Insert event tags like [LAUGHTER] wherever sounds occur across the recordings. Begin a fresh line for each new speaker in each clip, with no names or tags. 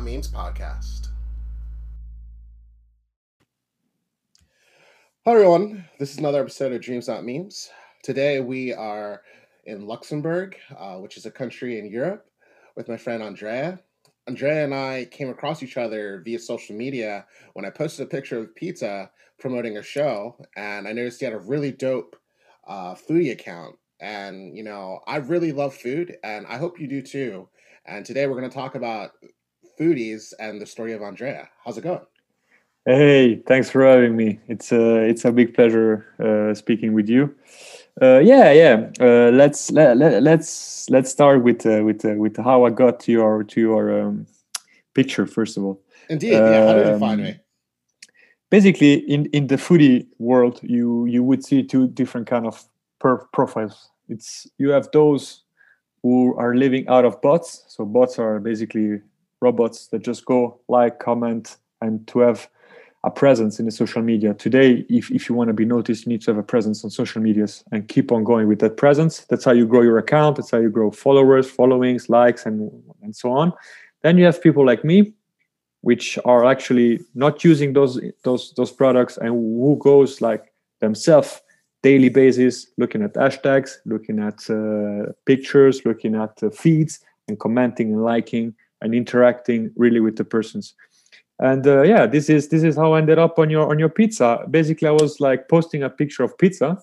Not Memes podcast. Hello, everyone. This is another episode of Dreams Not Memes. Today we are in Luxembourg, uh, which is a country in Europe, with my friend Andrea. Andrea and I came across each other via social media when I posted a picture of pizza promoting a show, and I noticed he had a really dope uh, foodie account. And you know, I really love food, and I hope you do too. And today we're going to talk about foodies and the story of Andrea. How's it going?
Hey, thanks for having me. It's a it's a big pleasure uh, speaking with you. Uh, yeah, yeah. Uh, let's let, let, let's let's start with uh, with uh, with how I got to your to your um, picture first of all.
Indeed, yeah. How did you find
Um,
me?
Basically, in in the foodie world, you you would see two different kind of per- profiles. It's you have those who are living out of bots. So bots are basically robots that just go like, comment, and to have a presence in the social media. Today, if, if you want to be noticed, you need to have a presence on social medias and keep on going with that presence. That's how you grow your account. That's how you grow followers, followings, likes, and and so on. Then you have people like me, which are actually not using those those those products and who goes like themselves daily basis looking at hashtags looking at uh, pictures looking at uh, feeds and commenting and liking and interacting really with the persons. And uh, yeah this is this is how i ended up on your on your pizza. Basically i was like posting a picture of pizza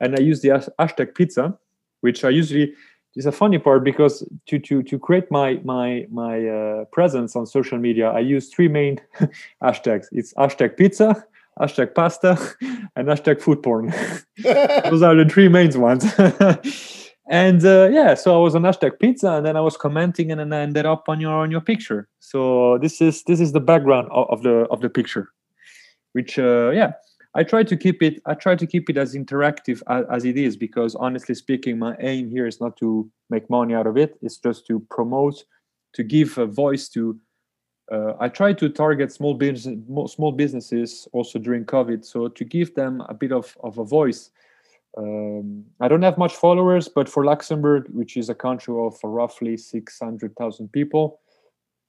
and i used the hashtag pizza which i usually is a funny part because to to to create my my my uh, presence on social media i use three main [LAUGHS] hashtags. It's hashtag pizza hashtag pasta [LAUGHS] and hashtag food porn. [LAUGHS] Those are the three main ones and uh, yeah so i was on hashtag pizza and then i was commenting and then i ended up on your on your picture so this is this is the background of, of the of the picture which uh, yeah i try to keep it i try to keep it as interactive as, as it is because honestly speaking my aim here is not to make money out of it it's just to promote to give a voice to uh, I try to target small business, small businesses also during COVID, so to give them a bit of, of a voice. Um, I don't have much followers, but for Luxembourg, which is a country of roughly six hundred thousand people,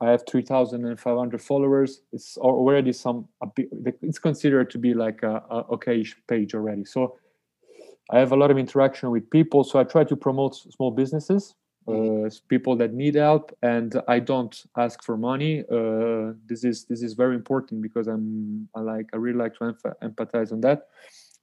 I have three thousand and five hundred followers. It's already some. It's considered to be like a, a okay page already. So I have a lot of interaction with people. So I try to promote small businesses uh, people that need help and i don't ask for money uh, this is this is very important because i'm i like i really like to empathize on that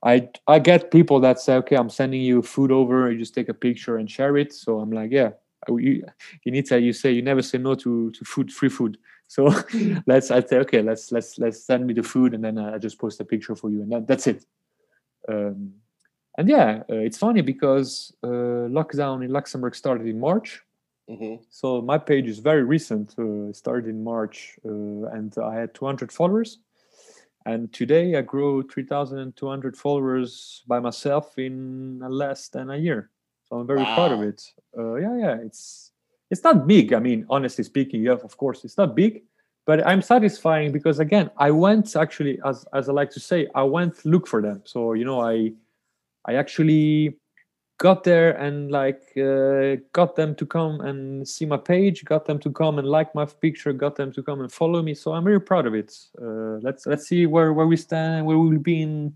i i get people that say okay i'm sending you food over you just take a picture and share it so i'm like yeah you, need to you say you never say no to to food free food [LAUGHS] so [LAUGHS] let's i say okay let's let's let's send me the food and then i just post a picture for you and that, that's it um, and yeah, uh, it's funny because uh, lockdown in Luxembourg started in March.
hmm
So my page is very recent. Uh, started in March, uh, and I had 200 followers. And today I grew 3,200 followers by myself in less than a year. So I'm very proud of it. Uh, yeah, yeah, it's it's not big. I mean, honestly speaking, yeah, of course, it's not big, but I'm satisfying because again, I went actually, as as I like to say, I went look for them. So you know, I I actually got there and like uh, got them to come and see my page, got them to come and like my picture, got them to come and follow me. So I'm very proud of it. Uh, let's let's see where where we stand, where we will be in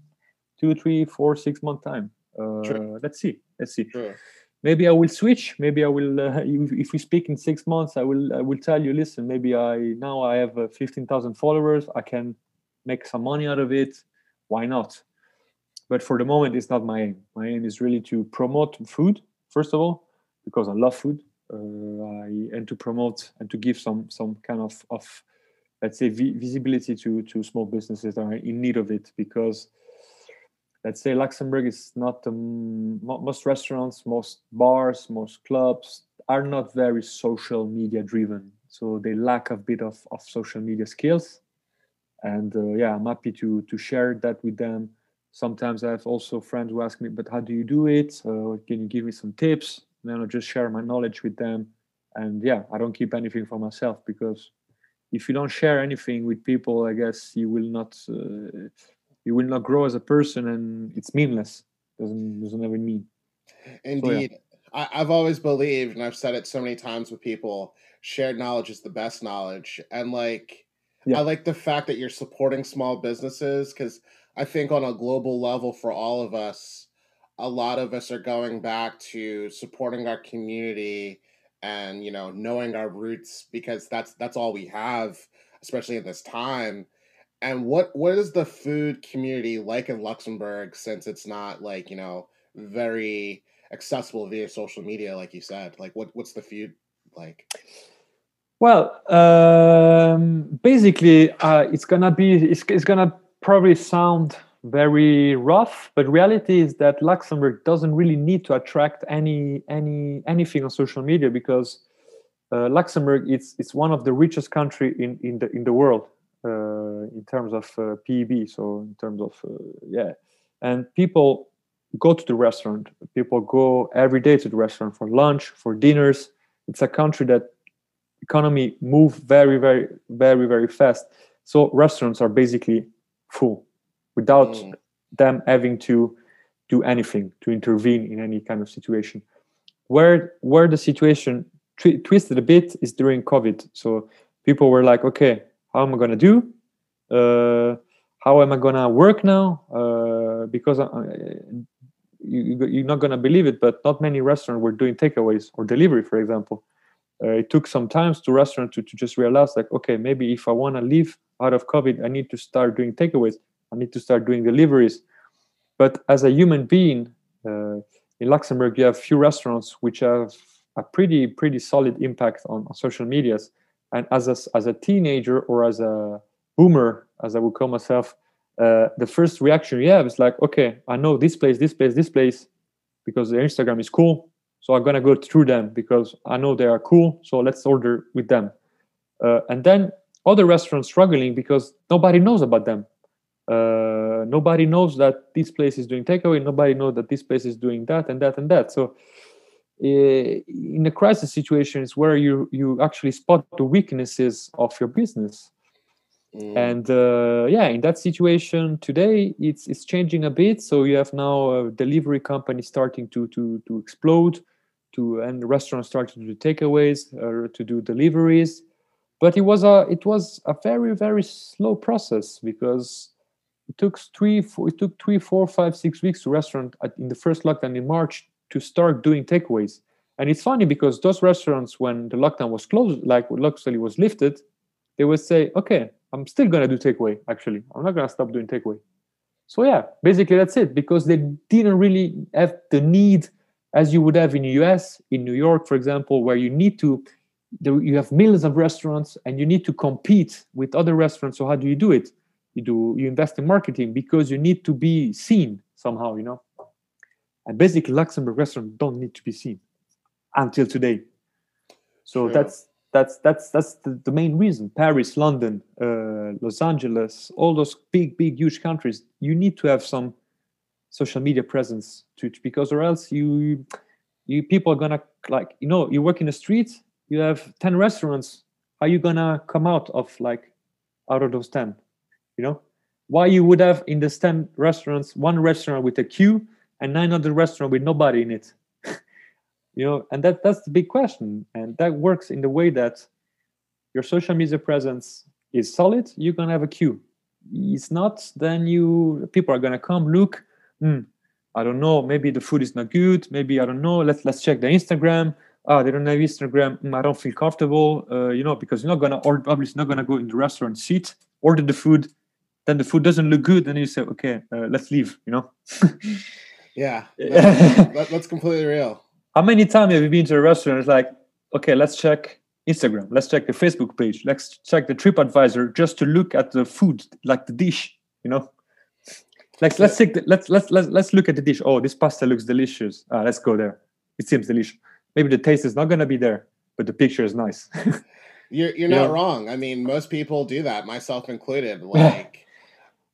two, three, four, six month time. Uh,
Sure.
Let's see. Let's see.
Sure.
Maybe I will switch. Maybe I will. Uh, [LAUGHS] if, we speak in six months, I will. I will tell you. Listen. Maybe I now I have uh, fifteen thousand followers. I can make some money out of it. Why not? But for the moment it's not my aim. My aim is really to promote food first of all because i love food. Uh, I, and to promote and to give some some kind of of let's say vi- visibility to to small businesses that are in need of it. Because let's say luxembourg is not um, most restaurants most bars most clubs are not very social media driven. So they lack a bit of, of social media skills. And uh, yeah i'm happy to to share that with them sometimes i have also friends who ask me but how do you do it? Uh, can you give me some tips? And then i'll just share my knowledge with them. And yeah i don't keep anything for myself because if you don't share anything with people i guess you will not uh, you will not grow as a person and it's meaningless. Doesn't doesn't ever mean
indeed so, yeah. I, i've always believed and i've said it so many times with people shared knowledge is the best knowledge. And like yeah. i like the fact that you're supporting small businesses because i think on a global level for all of us a lot of us are going back to supporting our community and you know knowing our roots because that's that's all we have especially in this time. And what what is the food community like in luxembourg since it's not like you know very accessible via social media like you said? Like what what's the food like?
Well um basically uh it's gonna be it's, it's gonna probably sound very rough but reality is that luxembourg doesn't really need to attract any any anything on social media because uh, luxembourg it's it's one of the richest country in in the in the world uh, in terms of uh, peb so in terms of uh, yeah. And people go to the restaurant. People go every day to the restaurant for lunch for dinners. It's a country that economy move very very very very fast. So restaurants are basically full without mm. them having to do anything to intervene in any kind of situation. Where where the situation tw- twisted a bit is during covid. So people were like okay how am i going to do? Uh, how am i going to work now? Uh, because I, uh, you, you're not going to believe it but not many restaurants were doing takeaways or delivery for example uh, it took some time to restaurant to, to just realize like okay maybe if i want to live out of covid i need to start doing takeaways I need to start doing deliveries. But as a human being, uh, in Luxembourg, you have few restaurants which have a pretty pretty solid impact on, on social medias. And as a, as a teenager or as a boomer, as I would call myself, uh, the first reaction you have is like, okay, I know this place, this place, this place, because their Instagram is cool. So I'm gonna go through them because I know they are cool. So let's order with them. Uh, and then other restaurants struggling because nobody knows about them uh, nobody knows that this place is doing takeaway nobody knows that this place is doing that and that and that so uh, in a crisis situation it's where you you actually spot the weaknesses of your business mm. and uh, yeah in that situation today it's it's changing a bit so you have now a delivery company starting to to to explode to and restaurants starting to do takeaways or uh, to do deliveries but it was a it was a very very slow process because it took three, four, it took three, four, five, six weeks to restaurant at, in the first lockdown in March to start doing takeaways. And it's funny because those restaurants, when the lockdown was closed, like luckily was lifted, they would say, "Okay, I'm still gonna do takeaway. Actually, I'm not gonna stop doing takeaway." So yeah, basically that's it because they didn't really have the need as you would have in the US, in New York, for example, where you need to you have millions of restaurants and you need to compete with other restaurants. So how do you do it? you do you invest in marketing because you need to be seen somehow you know and basically luxembourg restaurants don't need to be seen until today so that's that's that's that's the, the main reason. Paris london uh, los angeles all those big big huge countries you need to have some social media presence to because or else you you people are gonna like you know you work in the street you have 10 restaurants. How are you gonna come out of like out of those 10 you know? Why you would have in the 10 restaurants one restaurant with a queue and nine other restaurants with nobody in it you know and that that's the big question and that works in the way that your social media presence is solid you're gonna have a queue it's not then you people are gonna come look hmm, i don't know maybe the food is not good maybe i don't know let's let's check the instagram oh they don't have instagram mm, i don't feel comfortable uh, you know because you're not gonna or obviously not gonna go in the restaurant seat order the food then the food doesn't look good, then you say, okay, uh, let's leave. You know. [LAUGHS]
yeah, [LAUGHS] that's, that's completely real.
How many times have you been to a restaurant? It's like, okay, let's check Instagram, let's check the Facebook page, let's check the TripAdvisor just to look at the food, like the dish. You know. Like let's take the, let's let's let's let's look at the dish. Oh, this pasta looks delicious. Ah, let's go there. It seems delicious. Maybe the taste is not gonna be there, but the picture is nice. [LAUGHS]
you're you're not wrong. I mean, most people do that, myself included. [LAUGHS] Like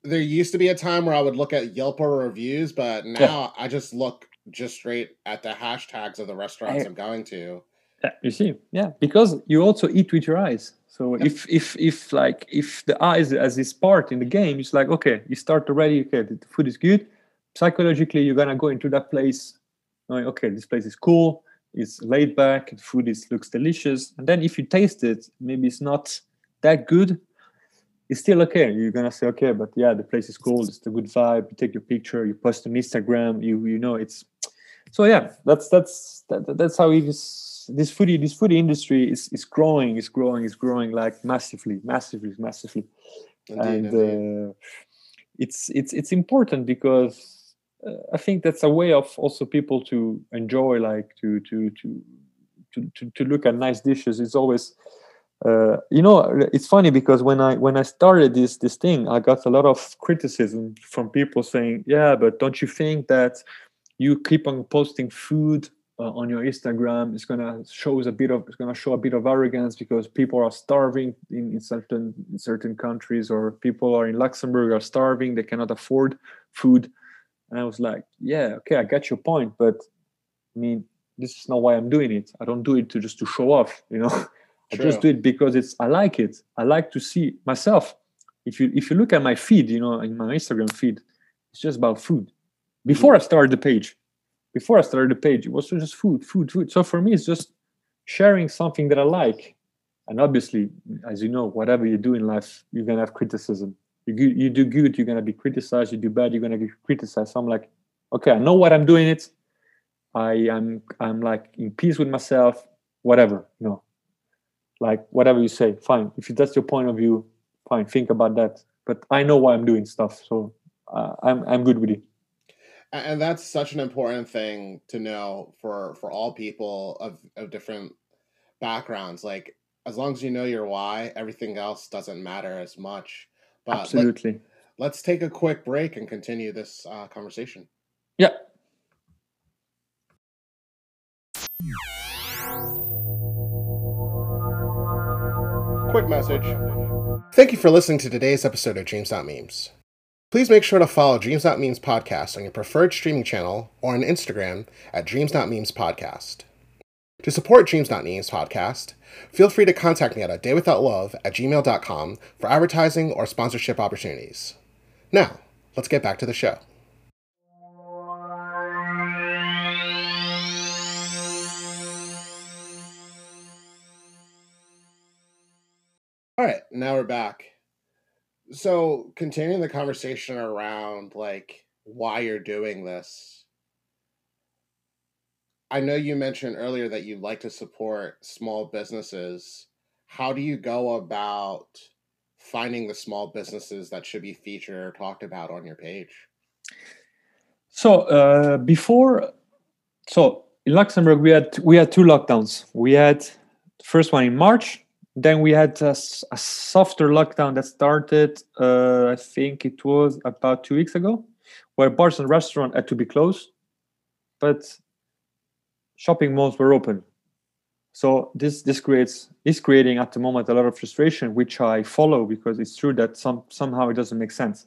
there used to be a time where I would look at Yelp or reviews, but now yeah. I just look just straight at the hashtags of the restaurants I, am going to.
Yeah, you see, yeah, because you also eat with your eyes. So yeah. if if if like if the eyes as this part in the game, it's like okay, you start already. Okay, the food is good. Psychologically, you're gonna go into that place. Knowing, okay, this place is cool. It's laid back. The food is looks delicious. And then if you taste it, maybe it's not that good. It's still okay. You're gonna say okay, but yeah, the place is cool. It's a good vibe. You take your picture. You post on Instagram. You you know it's. So yeah, that's that's that, that's how it is. This foodie this foodie industry is is growing is growing is growing like massively massively massively. Indeed, and indeed. Uh, it's it's it's important because uh, i think that's a way of also people to enjoy like to to to to to, to look at nice dishes. It's always uh, you know it's funny because when i when i started this this thing i got a lot of criticism from people saying yeah but don't you think that you keep on posting food uh, on your Instagram. It's gonna shows a bit of it's gonna show a bit of arrogance because people are starving in, in certain in certain countries, or people are in Luxembourg are starving. They cannot afford food. And I was like, yeah, okay, I get your point, but I mean, this is not why I'm doing it. I don't do it to just to show off, you know. [LAUGHS] I just do it because it's I like it. I like to see myself. If you if you look at my feed, you know, in my Instagram feed, it's just about food. Before mm. I started the page, before I started the page, it was just food, food, food. So for me, it's just sharing something that I like. And obviously, as you know, whatever you do in life, you're gonna have criticism. You you do good, you're gonna be criticized. You do bad, you're gonna get criticized. So I'm like, okay, I know what I'm doing. It. I am I'm like in peace with myself. Whatever, you know, like whatever you say, fine. If that's your point of view, fine. Think about that. But I know why I'm doing stuff, so uh, I'm I'm good with it
and that's such an important thing to know for for all people of of different backgrounds like as long as you know your why everything else doesn't matter as much.
But absolutely.
let, us take a quick break and continue this uh, conversation.
Yeah.
Quick message. Thank you for listening to today's episode of Dreams Not Memes Please make sure to follow Dreams Not Memes podcast on your preferred streaming channel or on Instagram at Dreams Not Memes podcast. To support Dreams Not Memes podcast, feel free to contact me at a daywithoutlove at gmail.com for advertising or sponsorship opportunities. Now, let's get back to the show. All right, now we're back so continuing the conversation around like why you're doing this. I know you mentioned earlier that you'd like to support small businesses. How do you go about finding the small businesses that should be featured or talked about on your page?
So uh, before so in luxembourg we had we had two lockdowns. We had the first one in march then we had a, a softer lockdown that started uh, i think it was about two weeks ago where bars and restaurants had to be closed but shopping malls were open. So this this creates is creating at the moment a lot of frustration which i follow because it's true that some somehow it doesn't make sense.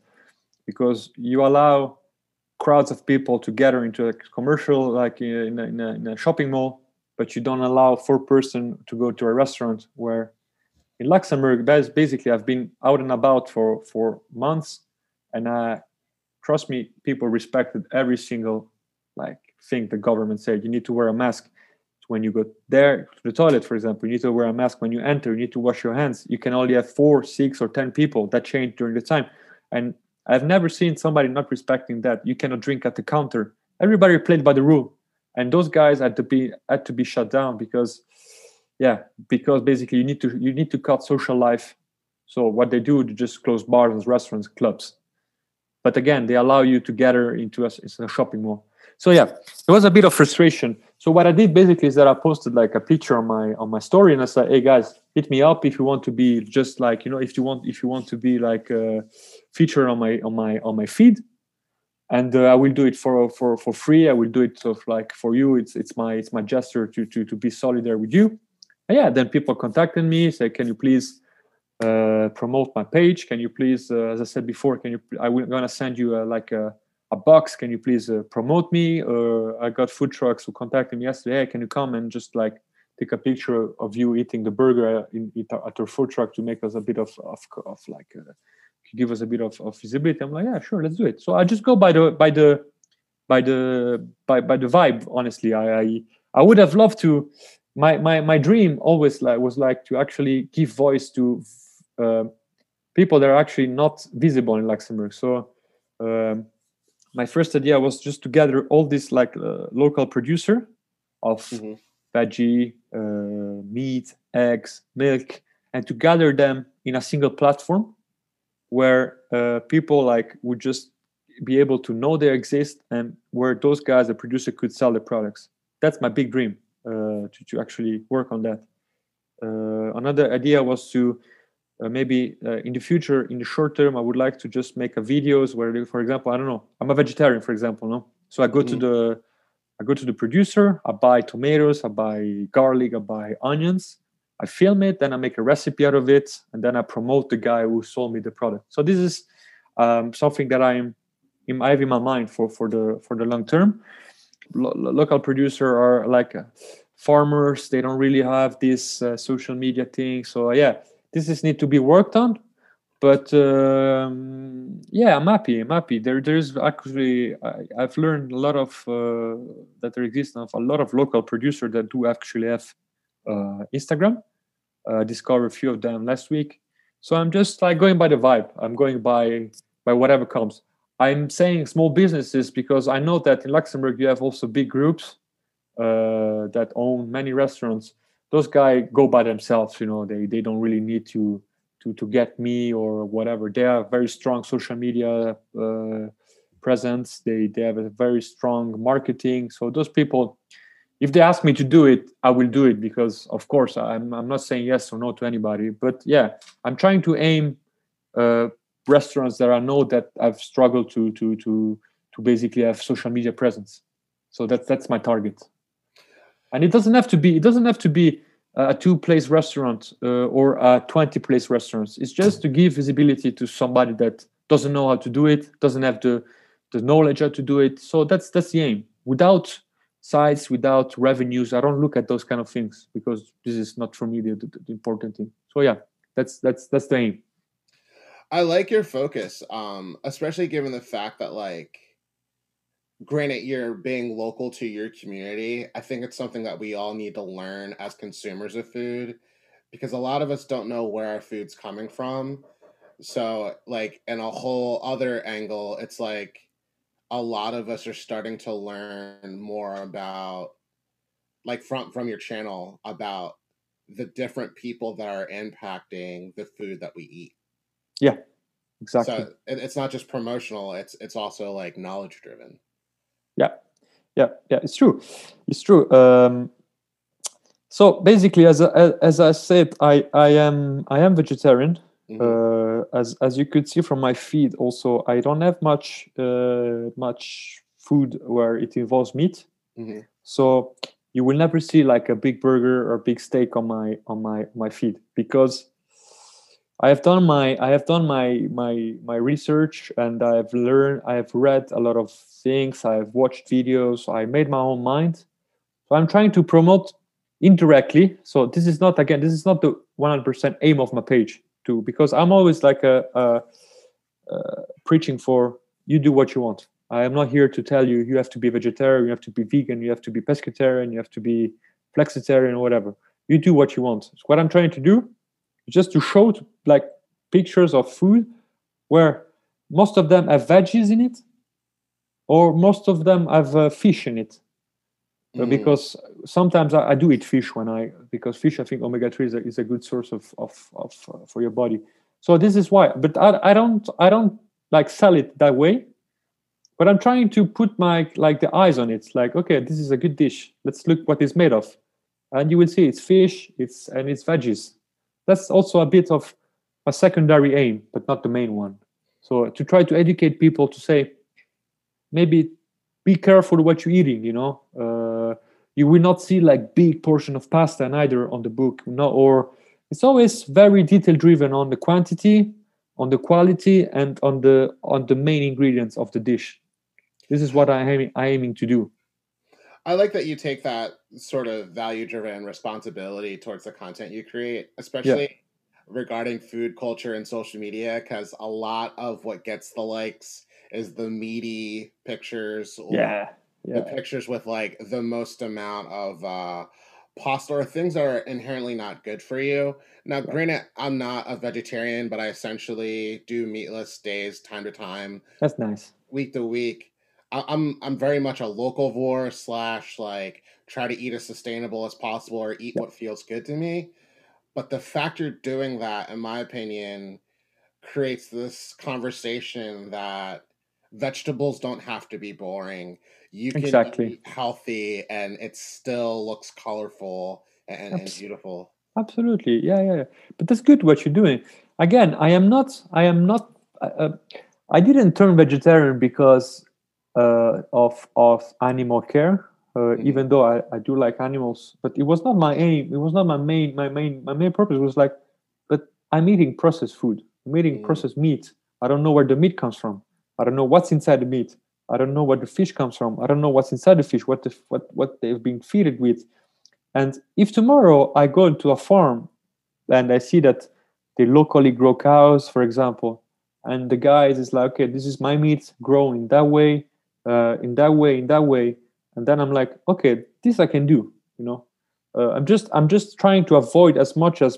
Because you allow crowds of people to gather into a commercial like in a, in a, in a shopping mall but you don't allow four person to go to a restaurant where in Luxembourg, basically, I've been out and about for for months, and uh, trust me, people respected every single like thing the government said. You need to wear a mask when you go there to the toilet, for example. You need to wear a mask when you enter. You need to wash your hands. You can only have four, six, or ten people. That changed during the time, and I've never seen somebody not respecting that. You cannot drink at the counter. Everybody played by the rule, and those guys had to be had to be shut down because yeah because basically you need to you need to cut social life. So what they do they just close bars restaurants clubs. But again they allow you to gather into a, a shopping mall. So yeah there was a bit of frustration. So what i did basically is that i posted like a picture on my on my story and i said hey guys hit me up if you want to be just like you know if you want if you want to be like uh, feature on my on my on my feed. And uh, I will do it for for for free. I will do it of like for you. It's it's my it's my gesture to to to be solidar with you yeah, then people contacted me, say, can you please uh, promote my page? Can you please, uh, as I said before, can you? I'm gonna send you a, like a, a box. Can you please uh, promote me? Or I got food trucks who contacted me yesterday. Hey, can you come and just like take a picture of you eating the burger in, at our food truck to make us a bit of of, of like uh, give us a bit of, of visibility i'm like yeah sure let's do it so i just go by the by the by the by, by the vibe honestly I, I i would have loved to my my my dream always like was like to actually give voice to uh, people that are actually not visible in luxembourg. So um, my first idea was just to gather all this like uh, local producer of mm-hmm. veggie uh, meat eggs milk and to gather them in a single platform where uh, people like would just be able to know they exist and where those guys the producer could sell the products. That's my big dream to, to actually work on that uh, another idea was to uh, maybe uh, in the future in the short term i would like to just make a videos where for example i don't know i'm a vegetarian for example no so i go mm-hmm. to the i go to the producer i buy tomatoes i buy garlic i buy onions I film it, then I make a recipe out of it, and then I promote the guy who sold me the product. So this is um, something that I'm I have in my mind for for the for the long term. Lo- local producer are like uh, farmers; they don't really have this uh, social media thing. So yeah, this is need to be worked on. But um, yeah, I'm happy. I'm happy. There, there's actually I, have learned a lot of uh, that there exists of a lot of local producers that do actually have uh, Instagram. Uh, discovered a few of them last week. So I'm just like going by the vibe. I'm going by by whatever comes. I'm saying small businesses because I know that in Luxembourg you have also big groups uh, that own many restaurants. Those guys go by themselves. You know, they they don't really need to to to get me or whatever. They have very strong social media uh, presence. They they have a very strong marketing. So those people if they ask me to do it i will do it because of course i'm, I'm not saying yes or no to anybody but yeah i'm trying to aim uh, restaurants that i know that i've struggled to to to to basically have social media presence. So that's that's my target. And it doesn't have to be it doesn't have to be a two place restaurant uh, or a 20 place restaurant. It's just to give visibility to somebody that doesn't know how to do it doesn't have the the knowledge how to do it. So that's that's the aim. Without sites without revenues i don't look at those kind of things because this is not for me the, the, the important thing. So yeah that's that's that's the aim
i like your focus um especially given the fact that like granted you're being local to your community i think it's something that we all need to learn as consumers of food because a lot of us don't know where our food's coming from. So like in a whole other angle it's like a lot of us are starting to learn more about like from from your channel about the different people that are impacting the food that we eat
yeah exactly
so it's not just promotional it's it's also like knowledge driven
yeah yeah yeah it's true it's true um so basically as as i said i i am i am vegetarian Mm-hmm. Uh, as as you could see from my feed, also I don't have much uh, much food where it involves meat. Mm-hmm. So you will never see like a big burger or big steak on my on my my feed because I have done my I have done my my my research and I've learned I have read a lot of things. I've watched videos. I made my own mind. So I'm trying to promote indirectly. So this is not again this is not the 100% aim of my page too because i'm always like a, a, a preaching for you do what you want. I am not here to tell you you have to be vegetarian you have to be vegan you have to be pescatarian you have to be flexitarian whatever. You do what you want. So what i'm trying to do just to show like pictures of food where most of them have veggies in it or most of them have uh, fish in it mm. because sometimes I, I, do eat fish when I because fish I think omega three is a, is a good source of of, of uh, for your body. So this is why. But I, I don't I don't like sell it that way. But I'm trying to put my like the eyes on it. Like okay, this is a good dish. Let's look what it's made of, and you will see it's fish. It's and it's veggies. That's also a bit of a secondary aim, but not the main one. So to try to educate people to say maybe be careful what you're eating you know? Uh, you will not see like big portion of pasta neither on the book no or it's always very detail driven on the quantity on the quality and on the on the main ingredients of the dish. This is what i am i aiming to do
I like that you take that sort of value driven responsibility towards the content you create, especially yeah. regarding food culture and social media, because a lot of what gets the likes is the meaty pictures
yeah,
yeah. the pictures with like the most amount of uh pasta or things that are inherently not good for you. Now, granted, I'm not a vegetarian, but I essentially do meatless days time to time.
That's nice.
Week to week. I'm I'm very much a locavore slash like try to eat as sustainable as possible or eat what feels good to me. But the fact you're doing that, in my opinion, creates this conversation that vegetables don't have to be boring. You can exactly. eat healthy and it still looks colorful and, Abs- and beautiful.
Absolutely, yeah, yeah. But that's good what you're doing. Again, I am not. I am not. Uh I didn't turn vegetarian because uh, of of animal care. Uh, mm-hmm. Even though I, I do like animals, but it was not my aim. It was not my main my main my main purpose was like, but I'm eating processed food. I'm eating mm-hmm. processed meat. I don't know where the meat comes from. I don't know what's inside the meat. I don't know where the fish comes from. I don't know what's inside the fish. What the, what what they've been fed with. And if tomorrow I go into a farm and I see that they locally grow cows, for example, and the guys is like, okay, this is my meat growing that way uh, in that way, in that way, and then I'm like, okay, this I can do. You know, uh, I'm just I'm just trying to avoid as much as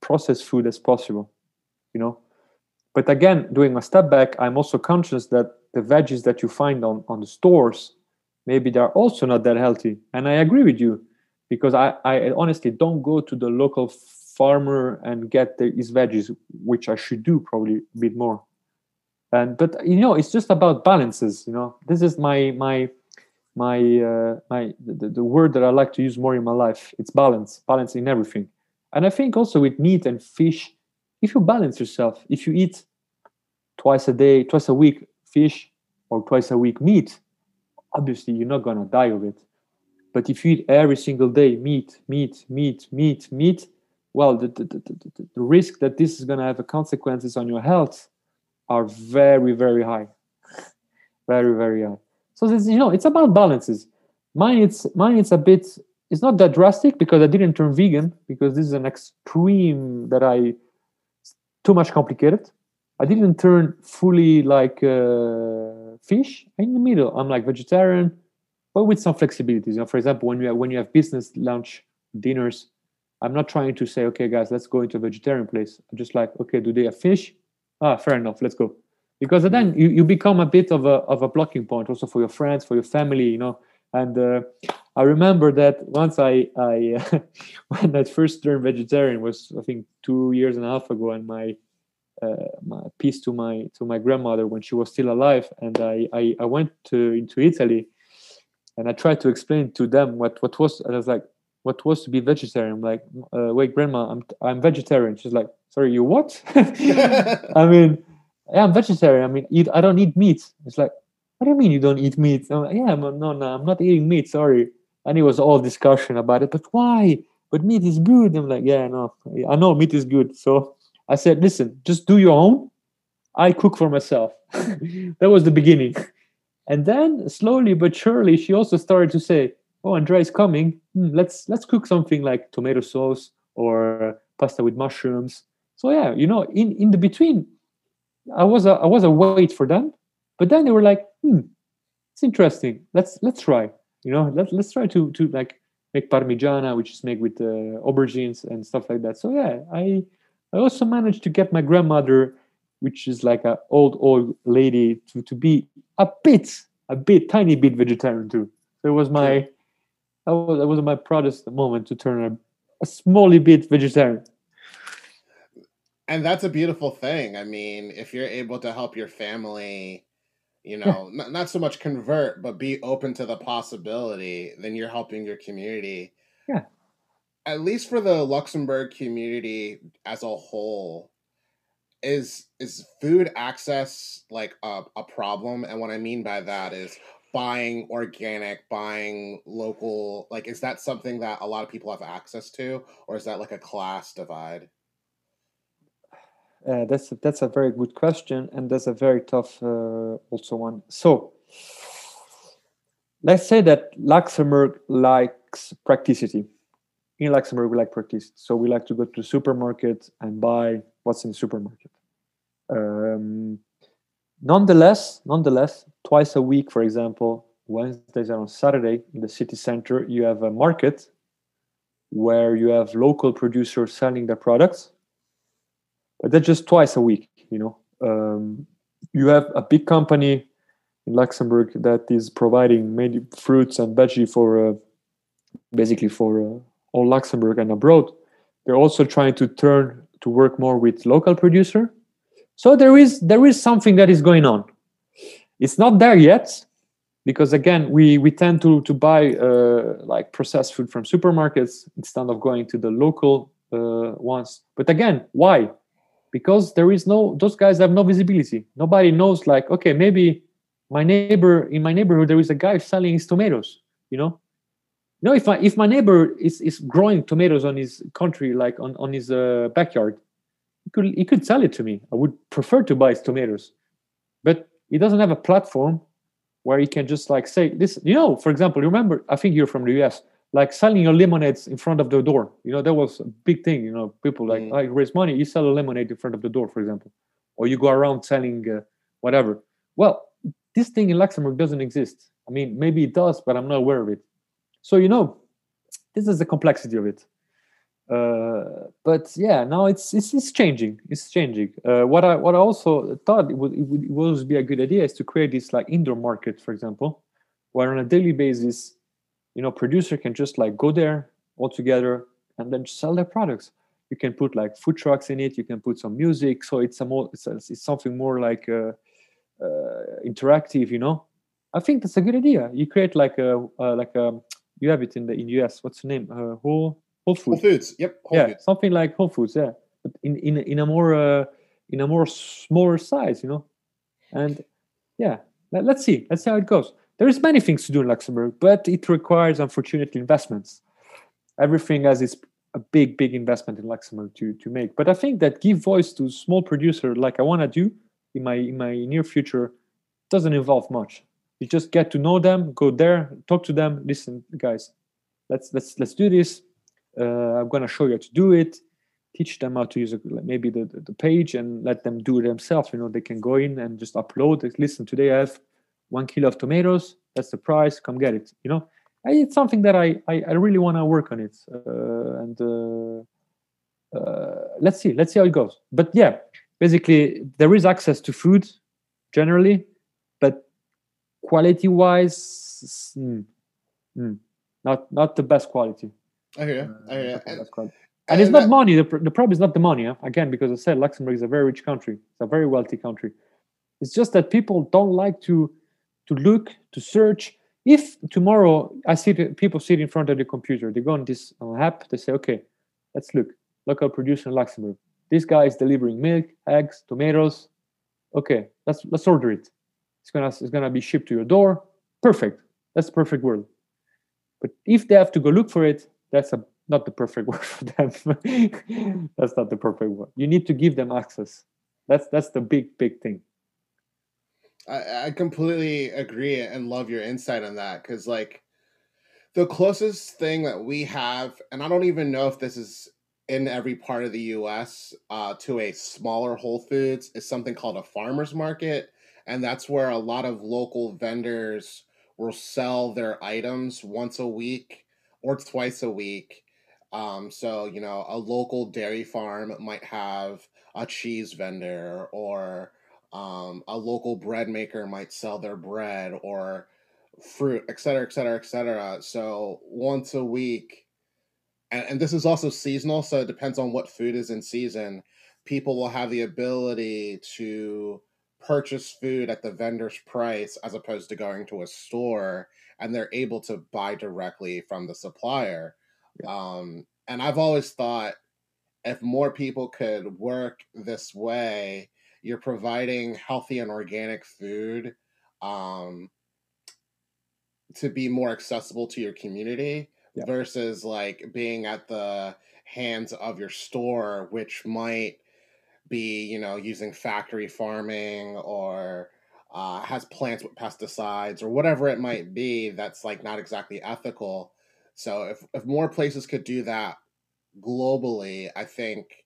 processed food as possible. You know, but again, doing a step back, I'm also conscious that the veggies that you find on on the stores, maybe they're also not that healthy. And I agree with you because I I honestly don't go to the local farmer and get these veggies, which I should do probably a bit more and but you know it's just about balances you know? This is my my my uh, my the, the word that i like to use more in my life. It's balance in everything. And i think also with meat and fish if you balance yourself if you eat twice a day twice a week fish or twice a week meat obviously you're not going to die of it. But if you eat every single day meat meat meat meat meat well the, the, the, the risk that this is going to have a consequences on your health are very very high. Very very high. So this, you know it's about balances. Mine it's mine it's a bit it's not that drastic because i didn't turn vegan because this is an extreme that i too much complicated. I didn't turn fully like uh, fish in the middle. I'm like vegetarian but with some flexibilities you know for example when you have, when you have business lunch dinners i'm not trying to say okay guys let's go into a vegetarian place. I'm just like okay do they have fish ah fair enough. Let's go. Because then you, you become a bit of a, of a blocking point also for your friends for your family you know? And uh, i remember that once i i uh, [LAUGHS] when i first turned vegetarian was i think two years and a half ago and my uh, my piece to my to my grandmother when she was still alive and i i, I went to into italy and i tried to explain to them what what was i was like what was to be vegetarian i'm like uh, wait grandma i'm i'm vegetarian she's like sorry, you what? [LAUGHS] I mean, yeah, I'm vegetarian. I mean, eat, I don't eat meat. It's like, what do you mean you don't eat meat? I'm like, yeah, I'm, no, no, I'm not eating meat. Sorry. And it was all discussion about it. But why? But meat is good. I'm like, yeah, no, I know meat is good. So I said, listen, just do your own. I cook for myself. [LAUGHS] that was the beginning. And then slowly but surely, she also started to say, "Oh, Andrea is coming. Hmm, let's let's cook something like tomato sauce or pasta with mushrooms. So yeah you know in in the between i was a i was a wait for them but then they were like hmm it's interesting. Let's let's try you know let's let's try to to like make parmigiana which is made with uh, aubergines and stuff like that. So yeah i i also managed to get my grandmother which is like a old old lady to to be a bit a bit tiny bit vegetarian too. So it was my that was, that was my proudest moment to turn a, a smally bit vegetarian
and that's a beautiful thing. I mean, if you're able to help your family, you know, yeah. not, not so much convert, but be open to the possibility, then you're helping your community.
Yeah.
At least for the Luxembourg community as a whole, is is food access like a, a problem? And what I mean by that is buying organic, buying local. Like, is that something that a lot of people have access to, or is that like a class divide?
Uh, that's a, that's a very good question, and that's a very tough uh, also one. So let's say that Luxembourg likes practicity. In Luxembourg, we like practice, so we like to go to the supermarket and buy what's in the supermarket. Um, nonetheless, nonetheless, twice a week, for example, Wednesdays and on Saturday in the city center, you have a market where you have local producers selling their products, but that's just twice a week. You know, um, you have a big company in Luxembourg that is providing many fruits and veggie for uh, basically for uh, all Luxembourg and abroad. They're also trying to turn to work more with local producer. So there is there is something that is going on. It's not there yet because again we we tend to to buy uh, like processed food from supermarkets instead of going to the local uh, ones. But again, why? Because there is no those guys have no visibility. Nobody knows like okay maybe my neighbor in my neighborhood there is a guy selling his tomatoes you know you know if my if my neighbor is is growing tomatoes on his country like on on his uh, backyard he could he could sell it to me i would prefer to buy his tomatoes but he doesn't have a platform where he can just like say this you know for example you remember i think you're from the us like selling your lemonades in front of the door you know that was a big thing you know people like mm. I raise money you sell a lemonade in front of the door for example or you go around selling uh, whatever well this thing in Luxembourg doesn't exist. I mean, maybe it does, but I'm not aware of it. So you know, this is the complexity of it. Uh, but yeah, now it's it's, it's changing. It's changing. Uh, what I what I also thought it would, it would it would be a good idea is to create this like indoor market, for example, where on a daily basis, you know, producer can just like go there all together and then sell their products. You can put like food trucks in it. You can put some music, so it's a more it's, it's something more like. Uh, uh, interactive you know i think that's a good idea you create like a uh, like a you have it in the in us what's the name uh, whole whole
foods whole foods. Yep
whole yeah foods. something like whole foods yeah. But in in in a more uh, in a more smaller size you know? And yeah let, let's see let's see how it goes. There's many things to do in luxembourg but it requires unfortunately investments. Everything has its a big big investment in luxembourg to to make. But i think that give voice to small producer like i want to do in my in my near future doesn't involve much. You just get to know them go there talk to them listen guys let's let's let's do this uh, i'm gonna show you how to do it teach them how to use a, maybe the, the page and let them do it themselves. You know they can go in and just upload listen today i have one kilo of tomatoes. That's the price. Come get it you know? It's something that i i, I really want to work on it. Uh, and uh, uh, let's see let's see how it goes. But yeah basically there is access to food generally, but quality wise, mm, mm, not not the best quality.
I hear, I hear.
Uh, and, and, and, it's not money. The, the problem is not the money. Huh? Again, because I said Luxembourg is a very rich country. It's a very wealthy country. It's just that people don't like to to look to search. If tomorrow I see people sit in front of the computer, they go on this app, they say, okay, let's look local producer in Luxembourg. This guy is delivering milk, eggs, tomatoes. Okay, let's let's order it. It's gonna it's gonna be shipped to your door. Perfect. That's the perfect world. But if they have to go look for it, that's a not the perfect [LAUGHS] word for them. that's not the perfect word. You need to give them access. That's that's the big big thing.
I, I completely agree and love your insight on that because like the closest thing that we have, and I don't even know if this is in every part of the US uh, to a smaller Whole Foods is something called a farmer's market. And that's where a lot of local vendors will sell their items once a week or twice a week. Um, so, you know, a local dairy farm might have a cheese vendor or um, a local bread maker might sell their bread or fruit, et cetera, et cetera, et cetera. So once a week, and, and this is also seasonal, so it depends on what food is in season. People will have the ability to purchase food at the vendor's price as opposed to going to a store and they're able to buy directly from the supplier. Yeah. Um, and I've always thought if more people could work this way, you're providing healthy and organic food um, to be more accessible to your community yeah. versus like being at the hands of your store, which might be, you know, using factory farming or uh, has plants with pesticides or whatever it might be that's like not exactly ethical. So if if more places could do that globally, I think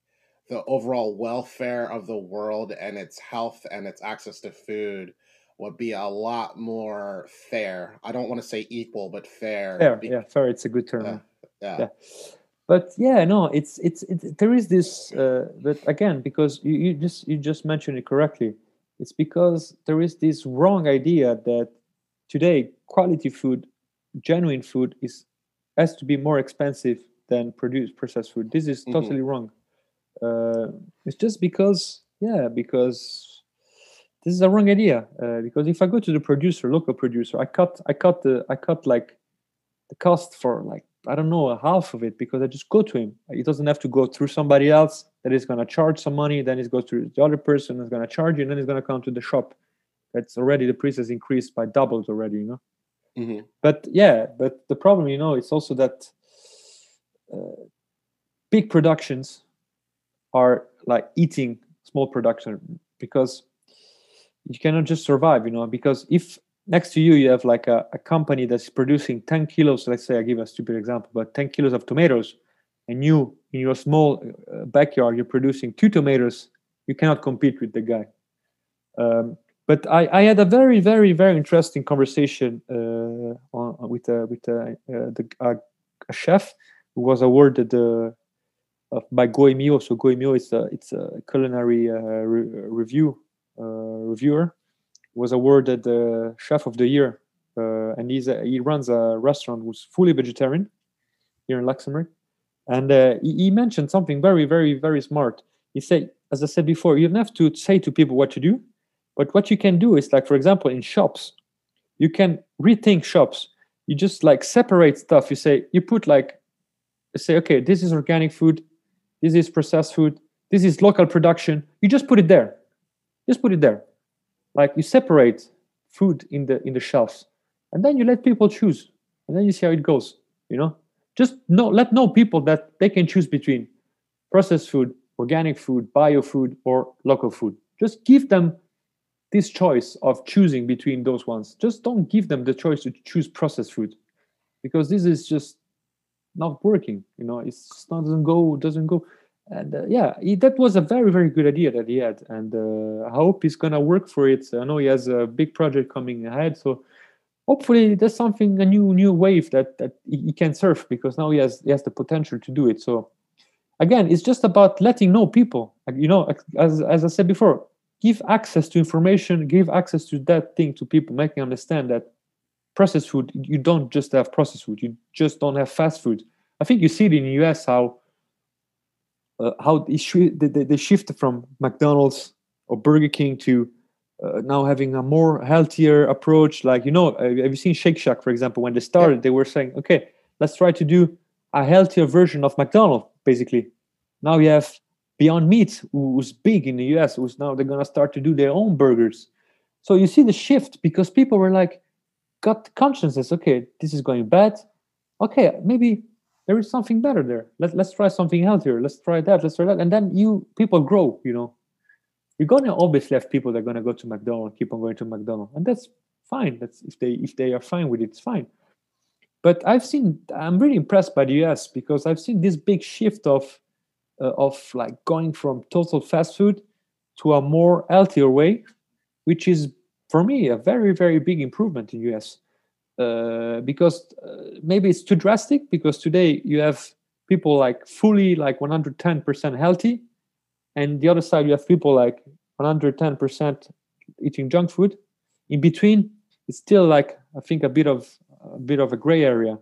the overall welfare of the world and its health and its access to food would be a lot more fair. I don't want to say equal, but fair.
Fair, yeah, fair. It's a good term.
yeah, yeah.
Yeah. But yeah no it's it's it, there is this uh, but again because you, you just you just mentioned it correctly. It's because there is this wrong idea that today quality food genuine food is has to be more expensive than produced processed food. This is
Mhm.
totally wrong. Uh, it's just because yeah because this is a wrong idea uh, because if i go to the producer local producer i cut i cut the i cut like the cost for like I don't know a half of it because I just go to him. He doesn't have to go through somebody else that is going to charge some money. Then he's goes to the other person that's going to charge you, and then he's going to come to the shop. That's already the price has increased by doubles already, you know.
Mhm.
But yeah, but the problem, you know, it's also that uh, big productions are like eating small production because you cannot just survive, you know. Because if next to you you have like a, a company that's producing 10 kilos. Let's say i give a stupid example but 10 kilos of tomatoes and you in your small uh, backyard you're producing two tomatoes you cannot compete with the guy. Um, but I, I had a very very very interesting conversation uh, on, with uh, with uh, uh, the, a chef who was awarded uh, by Gault&Millau. So Gault&Millau is a, it's a culinary re- review reviewer was awarded the chef of the year, uh, and he's a, he runs a restaurant who's fully vegetarian here in Luxembourg. And uh, he, he mentioned something very, very, very smart. He said, as I said before, you don't have to say to people what to do, but what you can do is like, for example, in shops, you can rethink shops. You just like separate stuff. You say you put like, say, okay, this is organic food, this is processed food, this is local production. You just put it there. Just put it there like you separate food in the in the shelves and then you let people choose and then you see how it goes you know? Just know let know people that they can choose between processed food organic food bio food or local food. Just give them this choice of choosing between those ones. Just don't give them the choice to choose processed food because this is just not working you know? Not doesn't go doesn't go and uh, yeah he, that was a very very good idea that he had. And uh, i hope he's gonna work for it. I know he has a big project coming ahead. So hopefully there's something a new new wave that that he, can surf because now he has he has the potential to do it. So again it's just about letting know people. You know as as i said before give access to information give access to that thing to people making understand that processed food you don't just have processed food. You just don't have fast food. I think you see it in the us how uh, how they, sh- they, they shift from McDonald's or Burger King to uh, now having a more healthier approach. Like you know, uh, have you seen Shake Shack, for example? When they started, they were saying, "Okay, let's try to do a healthier version of McDonald's." Basically, now you have Beyond Meat, who's big in the US, who's now they're gonna start to do their own burgers. So you see the shift because people were like, got consciousness. Okay, this is going bad. Okay, maybe there is something better there. Let, let's try something healthier. Let's try that. Let's try that. And then you people grow, you know. You're gonna always have people that are gonna go to McDonald's, keep on going to McDonald's. And that's fine. That's if they if they are fine with it, it's fine. But I've seen I'm really impressed by the US because I've seen this big shift of uh, of like going from total fast food to a more healthier way, which is for me a very, very big improvement in US uh, because uh, maybe it's too drastic because today you have people like fully like 110% healthy and the other side you have people like 110% eating junk food. In between it's still like i think a bit of a bit of a gray area.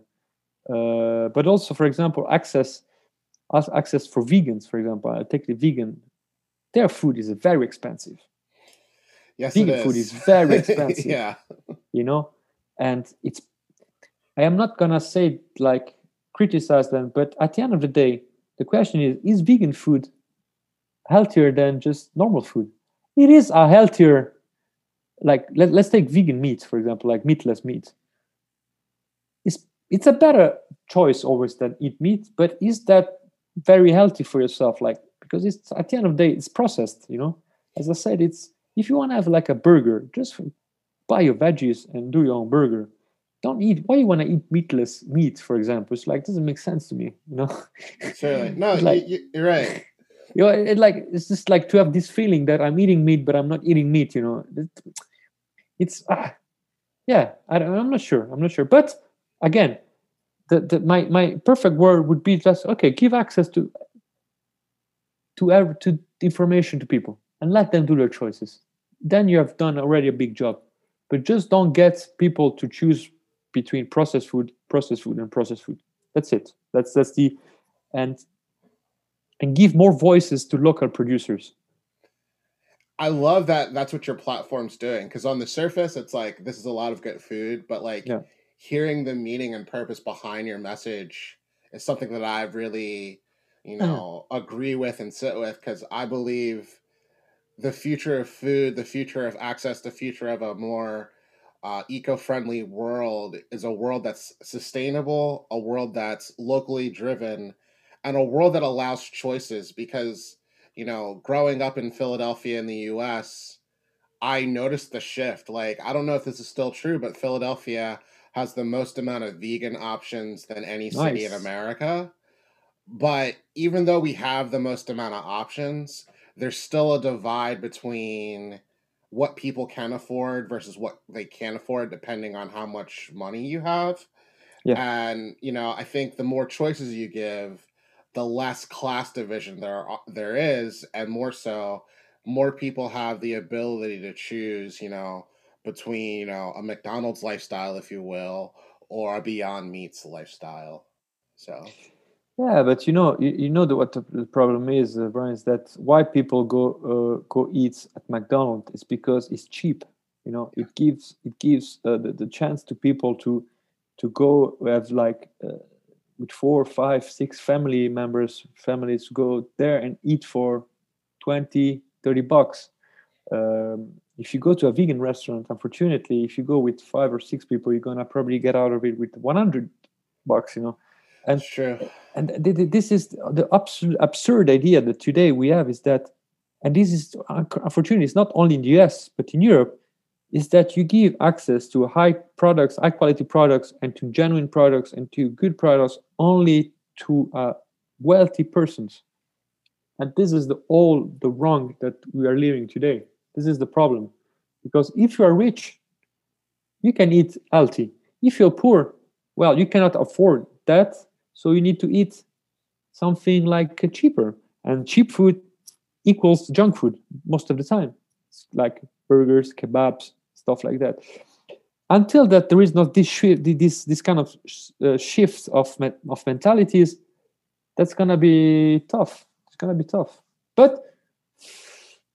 Uh, but also for example access access for vegans for example i take the vegan their food is very expensive.
Yes,
vegan food is very [LAUGHS] expensive.
Yeah.
you know and it's i am not gonna say like criticize them but at the end of the day the question is is vegan food healthier than just normal food? It is a healthier like let, let's take vegan meat for example like meatless meat. It's it's a better choice always than eat meat but is that very healthy for yourself? Like because it's at the end of the day it's processed you know? As i said it's if you want to have like a burger, just buy your veggies and do your own burger. Don't eat. Why you want to eat meatless meat, for example? It's like doesn't make sense to me. You know.
Certainly, [LAUGHS] no. like, you, you're right. [LAUGHS]
You know, it, like it's just like to have this feeling that I'm eating meat, but I'm not eating meat. You know, it's ah, yeah. I, I'm not sure. I'm not sure. But again, the, the my my perfect word would be just okay. Give access to to to information to people and let them do their choices. Then you have done already a big job. But just don't get people to choose between processed food, processed food, and processed food. That's it. That's that's the and and give more voices to local producers.
I love that that's what your platform's doing because on the surface it's like this is a lot of good food, but like yeah. hearing the meaning and purpose behind your message is something that I've really, you mm. know, agree with and sit with because I believe the future of food, the future of access, the future of a more uh, eco-friendly world is a world that's sustainable, a world that's locally driven, and a world that allows choices. Because you know, growing up in Philadelphia in the U.S., I noticed the shift. Like, I don't know if this is still true, but Philadelphia has the most amount of vegan options than any city in America. But even though we have the most amount of options, there's still a divide between what people can afford versus what they can't afford depending on how much money you have. Yeah. And you know, I think the more choices you give, the less class division there are, there is and more so more people have the ability to choose, you know, between, you know, a McDonald's lifestyle if you will or a Beyond Meats lifestyle. So
yeah, but you know, you, you know the, what the problem is, uh, Brian, is that why people go uh, go eat at McDonald's is because it's cheap. You know, it gives it gives uh, the, the chance to people to to go have like uh, with four, five, six family members, families go there and eat for 20, 30 bucks. Um, if you go to a vegan restaurant, unfortunately, if you go with five or six people, you're gonna probably get out of it with 100 bucks. You know,
and true.
And this is the absurd, idea that today we have is that, and this is unfortunately, it's not only in the US but in Europe, is that you give access to high products, high quality products, and to genuine products and to good products only to uh, wealthy persons. And this is the all the wrong that we are living today. This is the problem, because if you are rich, you can eat healthy. If you're poor, well, you cannot afford that so you need to eat something like cheaper. And cheap food equals junk food most of the time. It's like burgers, kebabs, stuff like that. Until that there is not this shift, this this kind of uh, shifts of me- of mentalities, that's gonna be tough. It's gonna be tough. But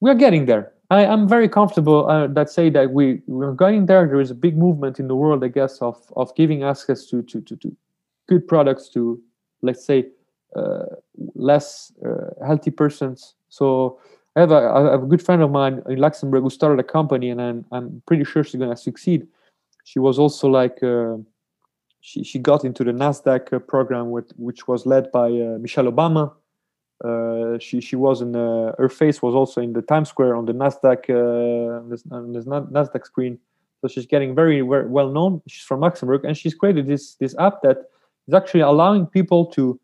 we're getting there. I, am very comfortable uh, that say that we we're going there. There is a big movement in the world, I guess, of of giving access to to to, to good products to let's say uh, less uh, healthy persons so I have, a, I have a good friend of mine in luxembourg who started a company and i'm, I'm pretty sure she's going to succeed she was also like uh, she, she got into the nasdaq uh, program with, which was led by uh, michelle obama uh, she she was in her face was also in the Times Square on the Nasdaq on Nasdaq screen. So she's getting very, very well known. She's from Luxembourg, and she's created this this app that is actually allowing people to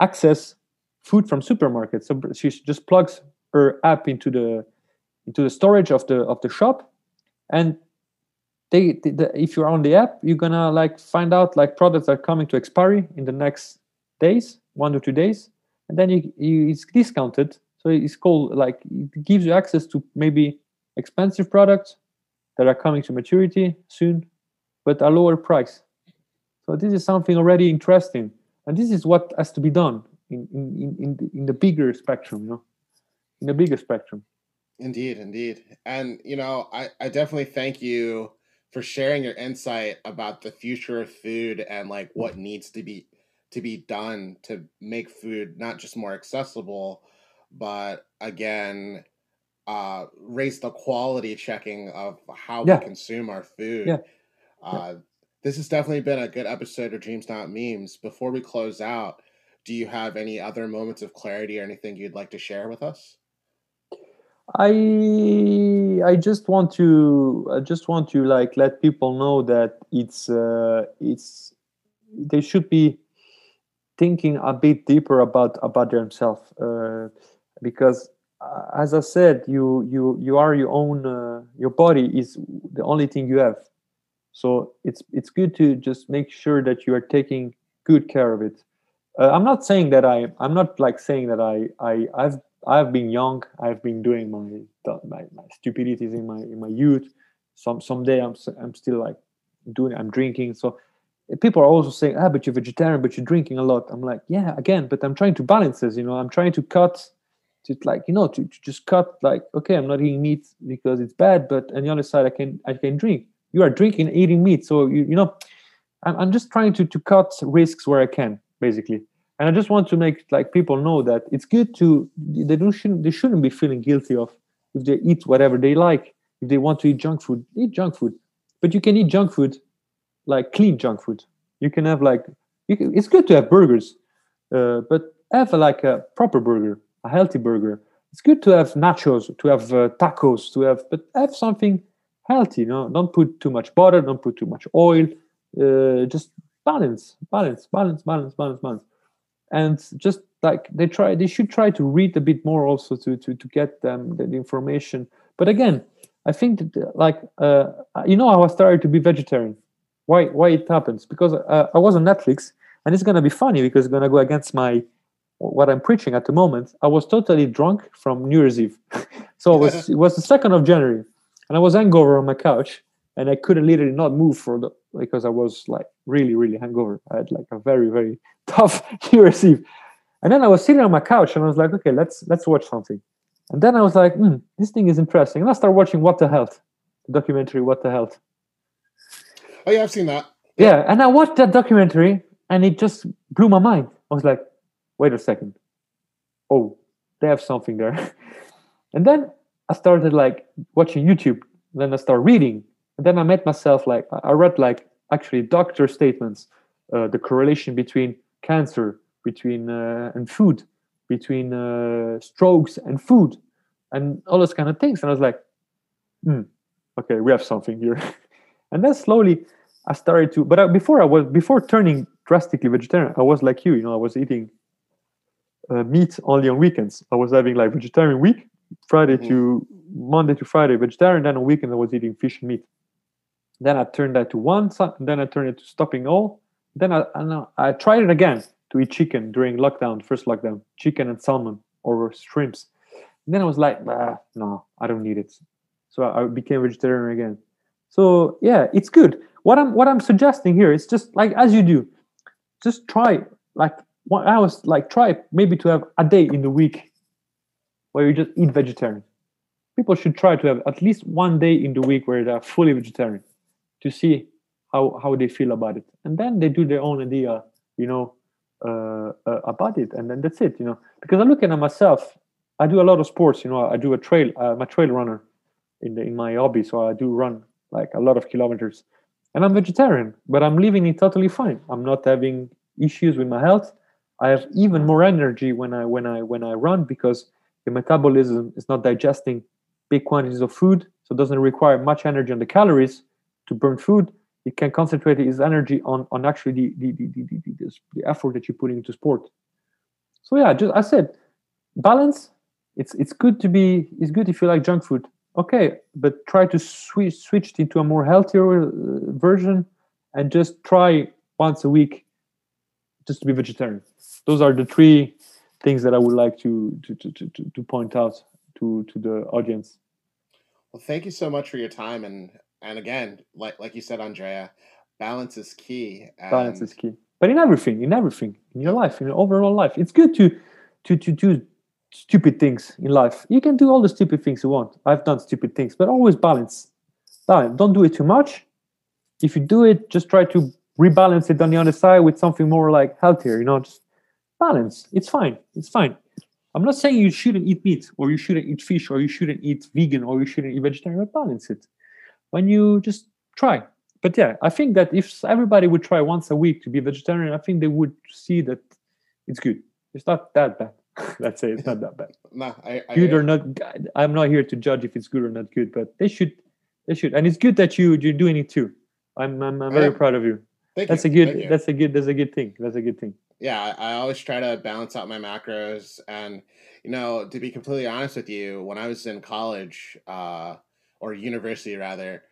access food from supermarkets. So she just plugs her app into the into the storage of the of the shop, and they, the, if you're on the app, you're gonna like find out like products are coming to expiry in the next days, one to two days, and then you, you it's discounted. So it's called like it gives you access to maybe expensive products that are coming to maturity soon, but a lower price. So this is something already interesting, and this is what has to be done in in in, the, in the bigger spectrum, you know, in the bigger spectrum.
Indeed, indeed, and you know, I I definitely thank you for sharing your insight about the future of food and like what needs to be to be done to make food not just more accessible, but again, uh, raise the quality checking of how yeah. we consume our food. Yeah. Uh, this has definitely been a good episode of Dreams Not Memes. Before we close out, do you have any other moments of clarity or anything you'd like to share with us?
I I just want to I just want to like let people know that it's uh, it's they should be thinking a bit deeper about about themselves uh, because uh, as I said you you you are your own uh, your body is the only thing you have so it's it's good to just make sure that you are taking good care of it uh, I'm not saying that I I'm not like saying that I I I've I've been young. I've been doing my my, my stupidities in my in my youth. Some someday I'm I'm still like doing. I'm drinking. So people are also saying, ah, but you're vegetarian, but you're drinking a lot. I'm like, yeah, again, but I'm trying to balance this. You know, I'm trying to cut. To like you know to, to just cut like okay I'm not eating meat because it's bad but on the other side I can I can drink you are drinking eating meat so you you know I'm, I'm just trying to to cut risks where I can basically. And i just want to make like people know that it's good to they don't shouldn't they shouldn't be feeling guilty of if they eat whatever they like if they want to eat junk food eat junk food. But you can eat junk food like clean junk food. You can have like can, it's good to have burgers uh, but have like a proper burger a healthy burger. It's good to have nachos to have uh, tacos to have but have something healthy you know don't put too much butter don't put too much oil uh, just balance balance balance balance balance balance. And just like they try they should try to read a bit more also to to, to get them the, information. But again i think that like uh, you know i started to be vegetarian? Why why it happens? Because uh, i was on netflix and it's going to be funny because it's going to go against my what i'm preaching at the moment. I was totally drunk from new year's eve. [LAUGHS] So it was it was the 2nd of january and i was hangover on my couch and i couldn't literally not move for the because i was like really really hangover i had like a very very [LAUGHS] tough [LAUGHS] New Year's Eve. And then I was sitting on my couch and I was like, okay, let's let's watch something. And then I was like, hmm, this thing is interesting. And I started watching What the Health, the documentary What the Health.
Oh yeah, I've seen that.
Yeah, and I watched that documentary and it just blew my mind. I was like, wait a second. Oh, they have something there. [LAUGHS] and then I started like watching YouTube. Then I started reading. And then I met myself like I read like actually doctor statements, uh, the correlation between cancer, between uh, and food, between uh, strokes and food, and all those kind of things. And I was like, hmm, okay, we have something here. [LAUGHS] and then slowly I started to. But before I was before turning drastically vegetarian, I was like you. You know, I was eating uh, meat only on weekends. I was having like vegetarian week, Friday mm-hmm. to Monday to Friday vegetarian. Then on weekend I was eating fish and meat. Then I turned that to one. Then I turned it to stopping all then I, I, I tried it again to eat chicken during lockdown, first lockdown, chicken and salmon or shrimps. And then I was like, ah, no, I don't need it. So I became vegetarian again. So yeah, it's good. What I'm what I'm suggesting here is just like as you do, just try like one was like try maybe to have a day in the week where you just eat vegetarian. People should try to have at least one day in the week where they're fully vegetarian to see how how they feel about it. And then they do their own idea you know uh, uh, about it. And then that's it you know. Because i'm looking at myself i do a lot of sports you know. I do a trail i'm a trail runner in the, in my hobby. So i do run like a lot of kilometers. And i'm vegetarian but i'm living it totally fine. I'm not having issues with my health. I have even more energy when i when i when i run because the metabolism is not digesting big quantities of food so it doesn't require much energy on the calories to burn food. It can concentrate its energy on on actually the the, the, the, the, the effort that you're putting into sport. So yeah just i said balance it's it's good to be it's good if you like junk food. Okay but try to switch switch into a more healthier uh, version and just try once a week just to be vegetarian. Those are the three things that i would like to to to, to, to point out to to the audience
well thank you so much for your time and and again, like like you said, Andrea, balance is key.
And... Balance is key. But in everything, in everything, in your life, in your overall life, it's good to to to do stupid things in life. You can do all the stupid things you want. I've done stupid things, but always balance. Balance. Don't do it too much. If you do it, just try to rebalance it on the other side with something more like healthier. You know, just balance. It's fine. It's fine. I'm not saying you shouldn't eat meat or you shouldn't eat fish or you shouldn't eat vegan or you shouldn't eat vegetarian, but balance it when you just try. But yeah, I think that if everybody would try once a week to be vegetarian, I think they would see that it's good. It's not that bad. [LAUGHS] Let's say it's not that bad. [LAUGHS]
no, I, I
Good or not, I'm not here to judge if it's good or not good, but they should, they should, and it's good that you you're doing it too. I'm I'm, I'm very proud of you.
Thank
That's
you,
a good. That's a good. That's a good thing. That's a good thing.
Yeah, I always try to balance out my macros. And, you know, to be completely honest with you, when I was in college, uh, or university rather,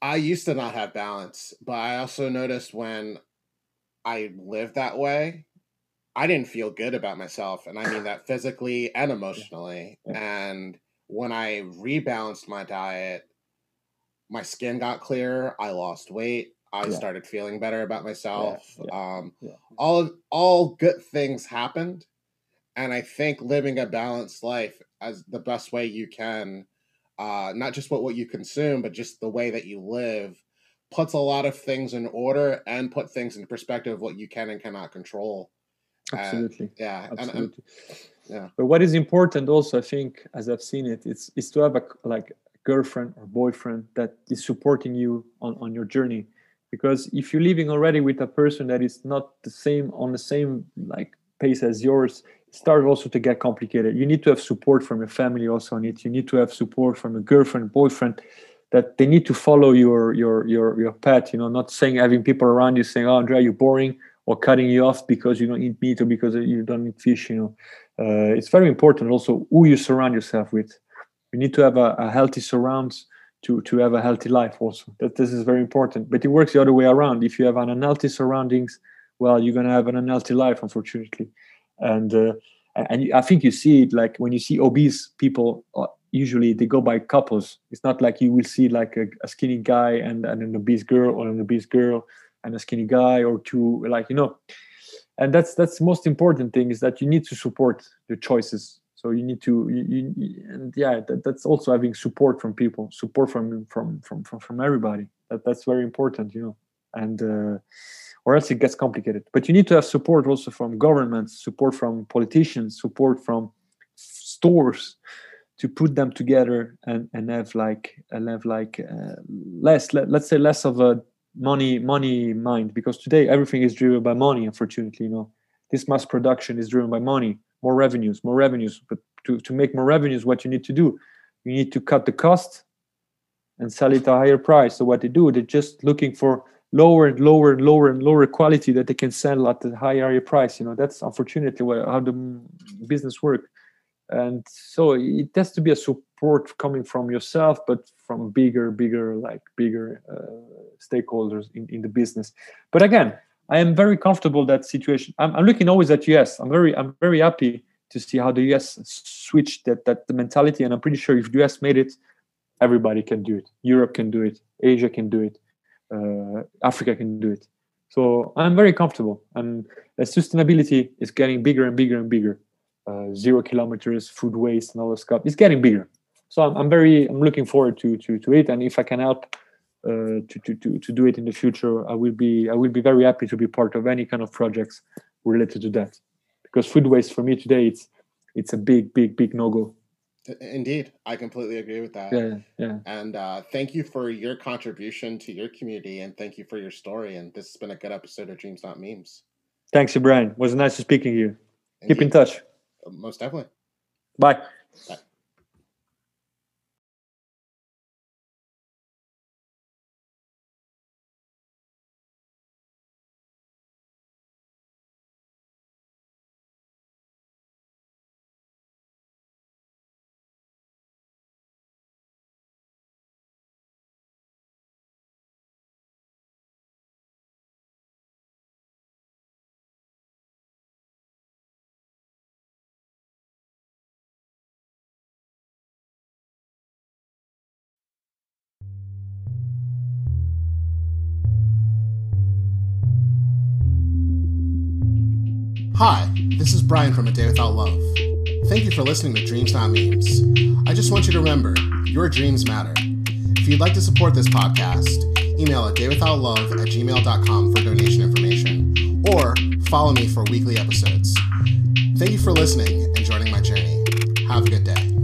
I used to not have balance. But I also noticed when I lived that way, I didn't feel good about myself. And I mean that physically and emotionally.
Yeah.
And when I rebalanced my diet, my skin got clearer. I lost weight. I
Yeah.
started feeling better about myself.
yeah,
Um,
yeah.
all of, all good things happened, and I think living a balanced life as the best way you can, uh, not just what what you consume, but just the way that you live, puts a lot of things in order and put things in perspective of what you can and cannot control. And,
Absolutely.
yeah, and- and,
Absolutely.
yeah.
But what is important also, I think, as I've seen it, it's is to have a like girlfriend or boyfriend that is supporting you on, on your journey. Because if you're living already with a person that is not the same on the same like pace as yours, it starts also to get complicated. You need to have support from your family also on it. You need to have support from a girlfriend, boyfriend, that they need to follow your your your your path. You know, not saying having people around you saying, "Oh, Andrea, you're boring," or cutting you off because you don't eat meat or because you don't eat fish. You know, uh, it's very important also who you surround yourself with. You need to have a, a healthy surrounds to to have a healthy life. Also, that this is very important. But it works the other way around. If you have an unhealthy surroundings, well, you're gonna have an unhealthy life, unfortunately. And uh, and I think you see it like when you see obese people. uh, Usually they go by couples. It's not like you will see like a, a skinny guy and, and an obese girl or an obese girl and a skinny guy or two like you know and that's that's the most important thing is that you need to support your choices so you need to you, you, and yeah that, that's also having support from people support from from from from, from everybody. That that's very important you know. And uh, or else it gets complicated. But you need to have support also from governments support from politicians support from stores to put them together and and have like and have like uh, less let, let's say less of a money money mind. Because today everything is driven by money unfortunately you know. This mass production is driven by money more revenues more revenues. But to, to make more revenues what you need to do you need to cut the cost and sell it at a higher price. So what they do they're just looking for lower and lower and lower and lower quality that they can sell at a higher price. You know that's unfortunately how the business work. And so it has to be a support coming from yourself but from bigger bigger like bigger uh, stakeholders in, in the business. But again i am very comfortable that situation. I'm, I'm looking always at us i'm very i'm very happy to see how the us switched that that the mentality and i'm pretty sure if the us made it everybody can do it. Europe can do it. Asia can do it. Uh, africa can do it. So i'm very comfortable. And sustainability is getting bigger and bigger and bigger. Uh, zero kilometers, food waste, and all this stuff. It's getting bigger. So I'm, I'm very I'm looking forward to to to it, and if I can help uh, to, to to to do it in the future, I will be I will be very happy to be part of any kind of projects related to that. Because food waste for me today it's it's a big big big no go.
Indeed, I completely agree with that.
Yeah, yeah.
And uh, thank you for your contribution to your community, and thank you for your story. And this has been a good episode of Dreams Not Memes.
Thanks, Brian. It was nice to speaking to you. Keep in touch.
Most definitely. Bye.
Bye.
Hi, this is Brian from A Day Without Love. Thank you for listening to Dreams Not Memes. I just want you to remember your dreams matter. If you'd like to support this podcast, email a daywithoutlove at gmail.com for donation information or follow me for weekly episodes. Thank you for listening and joining my journey. Have a good day.